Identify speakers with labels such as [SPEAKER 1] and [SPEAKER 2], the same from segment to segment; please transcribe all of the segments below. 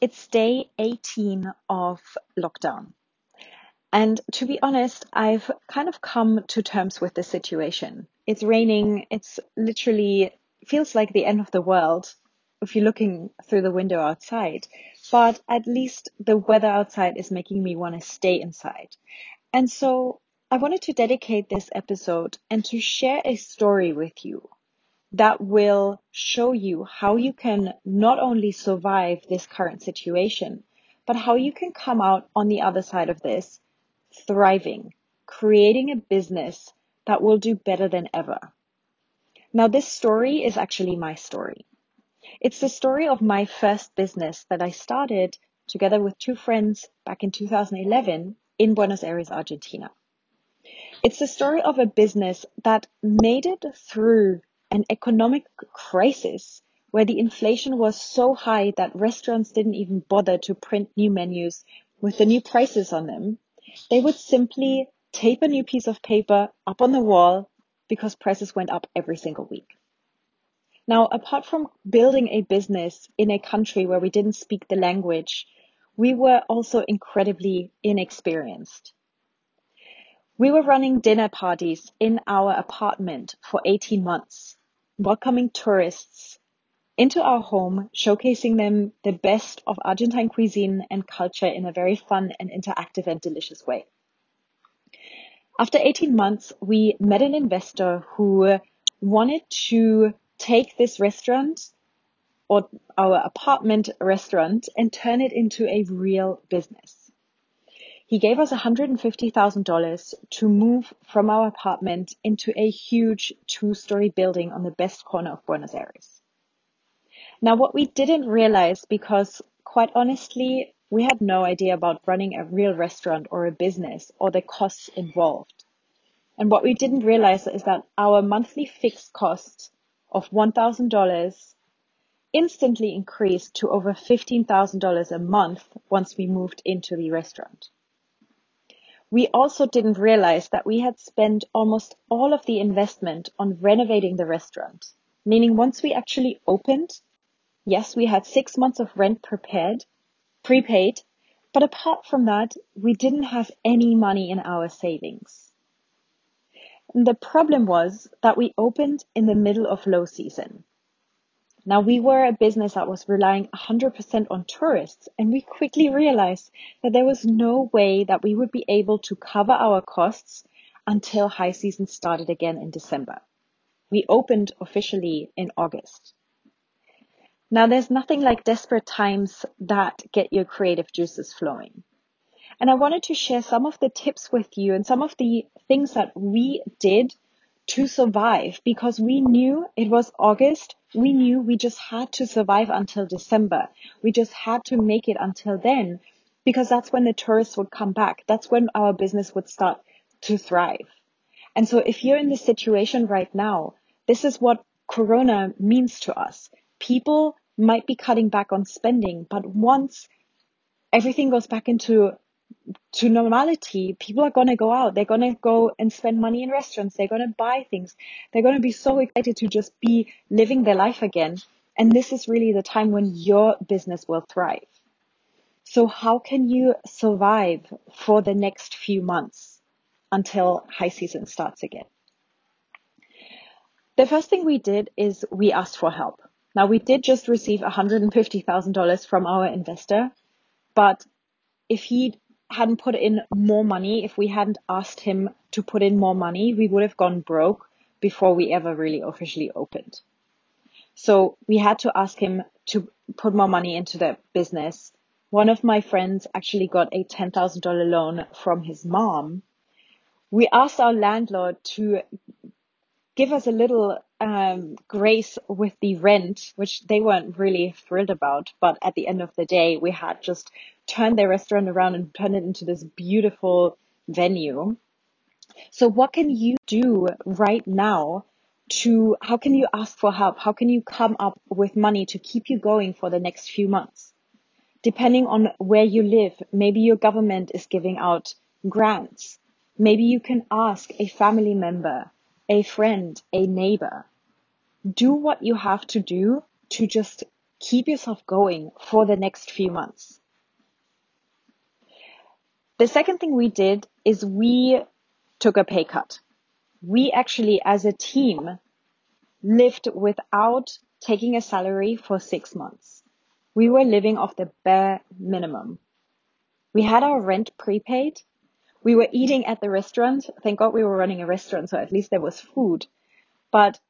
[SPEAKER 1] It's day 18 of lockdown. And to be honest, I've kind of come to terms with the situation. It's raining. It's literally feels like the end of the world if you're looking through the window outside. But at least the weather outside is making me want to stay inside. And so I wanted to dedicate this episode and to share a story with you that will show you how you can not only survive this current situation, but how you can come out on the other side of this thriving, creating a business that will do better than ever. Now, this story is actually my story. It's the story of my first business that I started together with two friends back in 2011 in Buenos Aires, Argentina. It's the story of a business that made it through an economic crisis where the inflation was so high that restaurants didn't even bother to print new menus with the new prices on them. They would simply tape a new piece of paper up on the wall because prices went up every single week. Now, apart from building a business in a country where we didn't speak the language, we were also incredibly inexperienced. We were running dinner parties in our apartment for 18 months welcoming tourists into our home, showcasing them the best of Argentine cuisine and culture in a very fun and interactive and delicious way. After 18 months, we met an investor who wanted to take this restaurant or our apartment restaurant and turn it into a real business. He gave us $150,000 to move from our apartment into a huge two story building on the best corner of Buenos Aires. Now, what we didn't realize, because quite honestly, we had no idea about running a real restaurant or a business or the costs involved. And what we didn't realize is that our monthly fixed cost of $1,000 instantly increased to over $15,000 a month once we moved into the restaurant. We also didn't realize that we had spent almost all of the investment on renovating the restaurant, meaning once we actually opened, yes, we had six months of rent prepared, prepaid, but apart from that, we didn't have any money in our savings. And the problem was that we opened in the middle of low season. Now we were a business that was relying 100% on tourists and we quickly realized that there was no way that we would be able to cover our costs until high season started again in December. We opened officially in August. Now there's nothing like desperate times that get your creative juices flowing. And I wanted to share some of the tips with you and some of the things that we did to survive because we knew it was August. We knew we just had to survive until December. We just had to make it until then because that's when the tourists would come back. That's when our business would start to thrive. And so if you're in this situation right now, this is what Corona means to us. People might be cutting back on spending, but once everything goes back into to normality, people are going to go out. They're going to go and spend money in restaurants. They're going to buy things. They're going to be so excited to just be living their life again. And this is really the time when your business will thrive. So how can you survive for the next few months until high season starts again? The first thing we did is we asked for help. Now we did just receive $150,000 from our investor, but if he hadn't put in more money, if we hadn't asked him to put in more money, we would have gone broke before we ever really officially opened. So we had to ask him to put more money into the business. One of my friends actually got a $10,000 loan from his mom. We asked our landlord to give us a little um, grace with the rent, which they weren't really thrilled about. But at the end of the day, we had just turned their restaurant around and turned it into this beautiful venue. So what can you do right now to, how can you ask for help? How can you come up with money to keep you going for the next few months? Depending on where you live, maybe your government is giving out grants. Maybe you can ask a family member a friend, a neighbor. Do what you have to do to just keep yourself going for the next few months. The second thing we did is we took a pay cut. We actually, as a team, lived without taking a salary for six months. We were living off the bare minimum. We had our rent prepaid. We were eating at the restaurant. Thank God we were running a restaurant, so at least there was food. But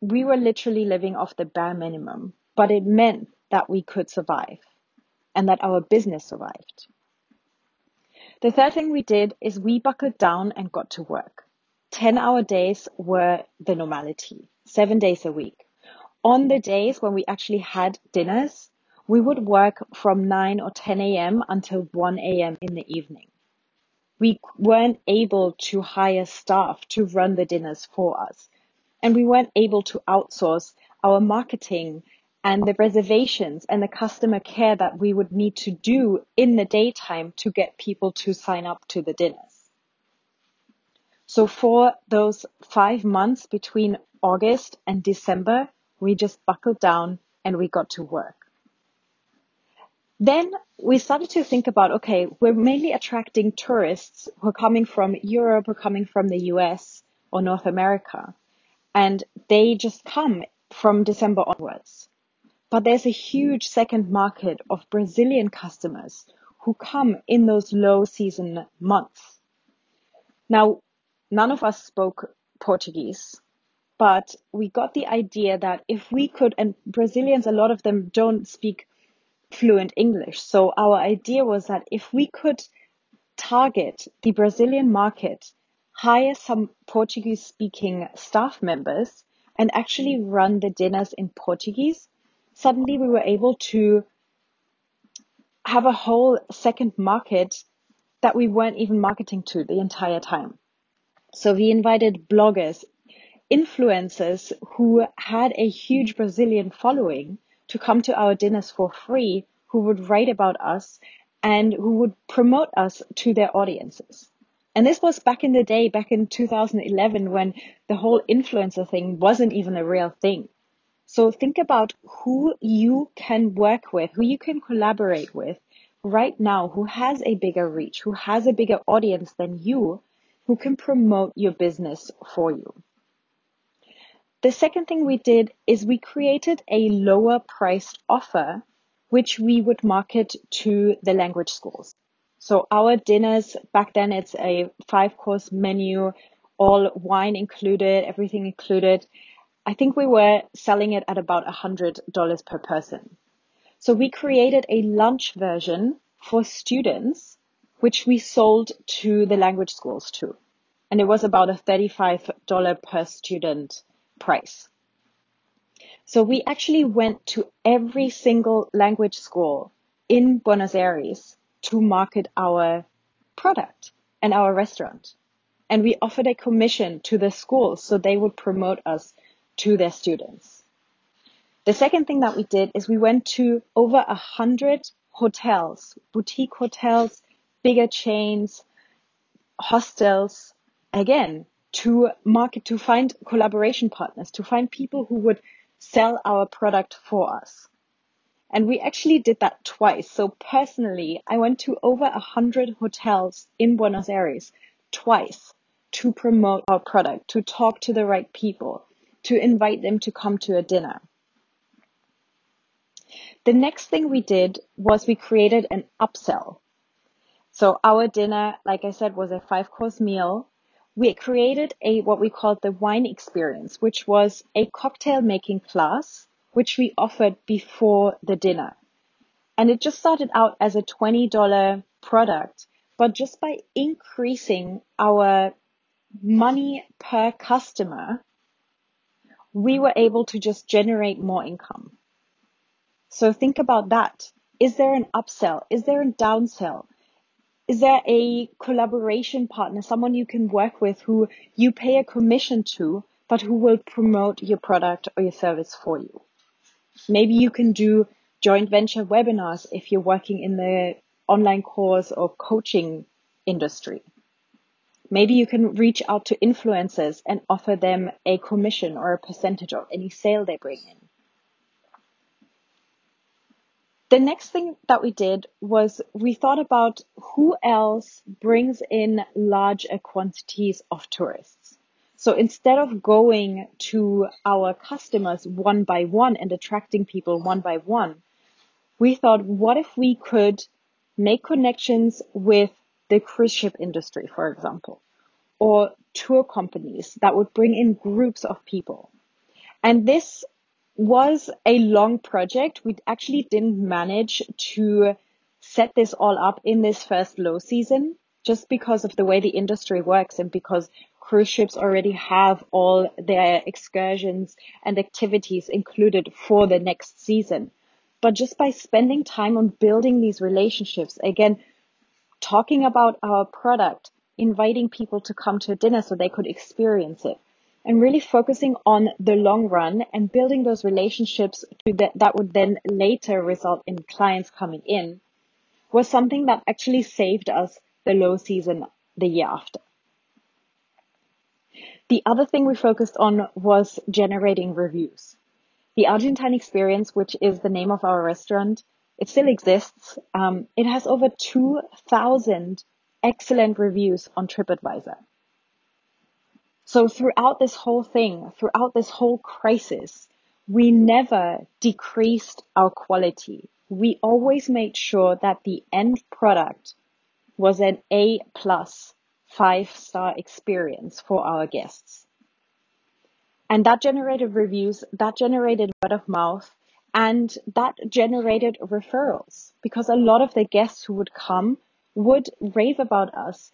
[SPEAKER 1] we were literally living off the bare minimum. But it meant that we could survive and that our business survived. The third thing we did is we buckled down and got to work. 10 hour days were the normality, seven days a week. On the days when we actually had dinners, we would work from 9 or 10 a.m. until 1 a.m. in the evening. We weren't able to hire staff to run the dinners for us. And we weren't able to outsource our marketing and the reservations and the customer care that we would need to do in the daytime to get people to sign up to the dinners. So for those five months between August and December, we just buckled down and we got to work. Then we started to think about, okay, we're mainly attracting tourists who are coming from Europe or coming from the US or North America. And they just come from December onwards. But there's a huge second market of Brazilian customers who come in those low season months. Now, none of us spoke Portuguese, but we got the idea that if we could, and Brazilians, a lot of them don't speak fluent English. So our idea was that if we could target the Brazilian market, hire some Portuguese speaking staff members and actually run the dinners in Portuguese, suddenly we were able to have a whole second market that we weren't even marketing to the entire time. So we invited bloggers, influencers who had a huge Brazilian following to come to our dinners for free, who would write about us and who would promote us to their audiences. And this was back in the day, back in 2011, when the whole influencer thing wasn't even a real thing. So think about who you can work with, who you can collaborate with right now, who has a bigger reach, who has a bigger audience than you, who can promote your business for you. The second thing we did is we created a lower priced offer, which we would market to the language schools. So our dinners back then, it's a five course menu, all wine included, everything included. I think we were selling it at about a $100 per person. So we created a lunch version for students, which we sold to the language schools too. And it was about a $35 per student price. So we actually went to every single language school in Buenos Aires to market our product and our restaurant. And we offered a commission to the schools so they would promote us to their students. The second thing that we did is we went to over a hundred hotels, boutique hotels, bigger chains, hostels, again, to market, to find collaboration partners, to find people who would sell our product for us. And we actually did that twice. So personally, I went to over a hundred hotels in Buenos Aires twice to promote our product, to talk to the right people, to invite them to come to a dinner. The next thing we did was we created an upsell. So our dinner, like I said, was a five course meal. We created a, what we called the wine experience, which was a cocktail making class, which we offered before the dinner. And it just started out as a $20 product, but just by increasing our money per customer, we were able to just generate more income. So think about that. Is there an upsell? Is there a downsell? Is there a collaboration partner, someone you can work with who you pay a commission to, but who will promote your product or your service for you? Maybe you can do joint venture webinars if you're working in the online course or coaching industry. Maybe you can reach out to influencers and offer them a commission or a percentage of any sale they bring in. The next thing that we did was we thought about who else brings in larger quantities of tourists. So instead of going to our customers one by one and attracting people one by one, we thought, what if we could make connections with the cruise ship industry, for example, or tour companies that would bring in groups of people. And this was a long project. We actually didn't manage to set this all up in this first low season just because of the way the industry works and because cruise ships already have all their excursions and activities included for the next season. But just by spending time on building these relationships, again, talking about our product, inviting people to come to dinner so they could experience it, and really focusing on the long run and building those relationships that, that would then later result in clients coming in was something that actually saved us the low season the year after. The other thing we focused on was generating reviews. The Argentine Experience, which is the name of our restaurant, it still exists. Um, it has over 2,000 excellent reviews on TripAdvisor. So throughout this whole thing, throughout this whole crisis, we never decreased our quality. We always made sure that the end product was an A plus five star experience for our guests. And that generated reviews, that generated word of mouth, and that generated referrals because a lot of the guests who would come would rave about us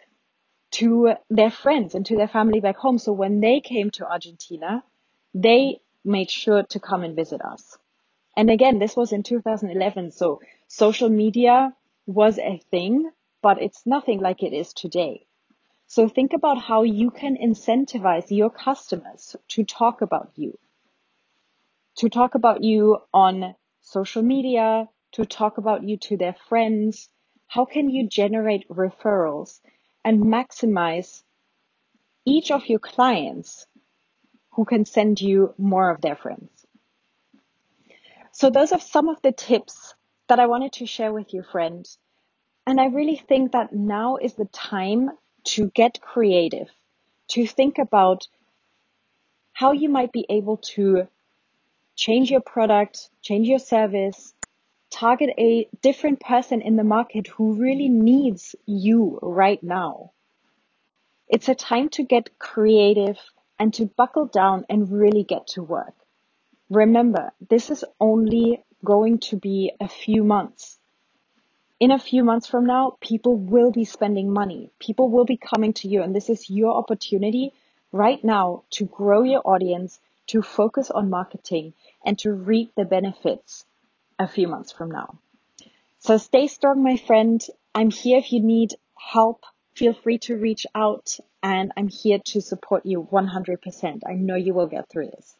[SPEAKER 1] to their friends and to their family back home. So when they came to Argentina, they made sure to come and visit us. And again, this was in 2011. So social media was a thing, but it's nothing like it is today. So think about how you can incentivize your customers to talk about you, to talk about you on social media, to talk about you to their friends. How can you generate referrals and maximize each of your clients who can send you more of their friends. So those are some of the tips that I wanted to share with you, friends. And I really think that now is the time to get creative, to think about how you might be able to change your product, change your service, target a different person in the market who really needs you right now. It's a time to get creative and to buckle down and really get to work. Remember, this is only going to be a few months. In a few months from now, people will be spending money. People will be coming to you and this is your opportunity right now to grow your audience, to focus on marketing and to reap the benefits a few months from now. So stay strong, my friend. I'm here if you need help. Feel free to reach out and I'm here to support you 100%. I know you will get through this.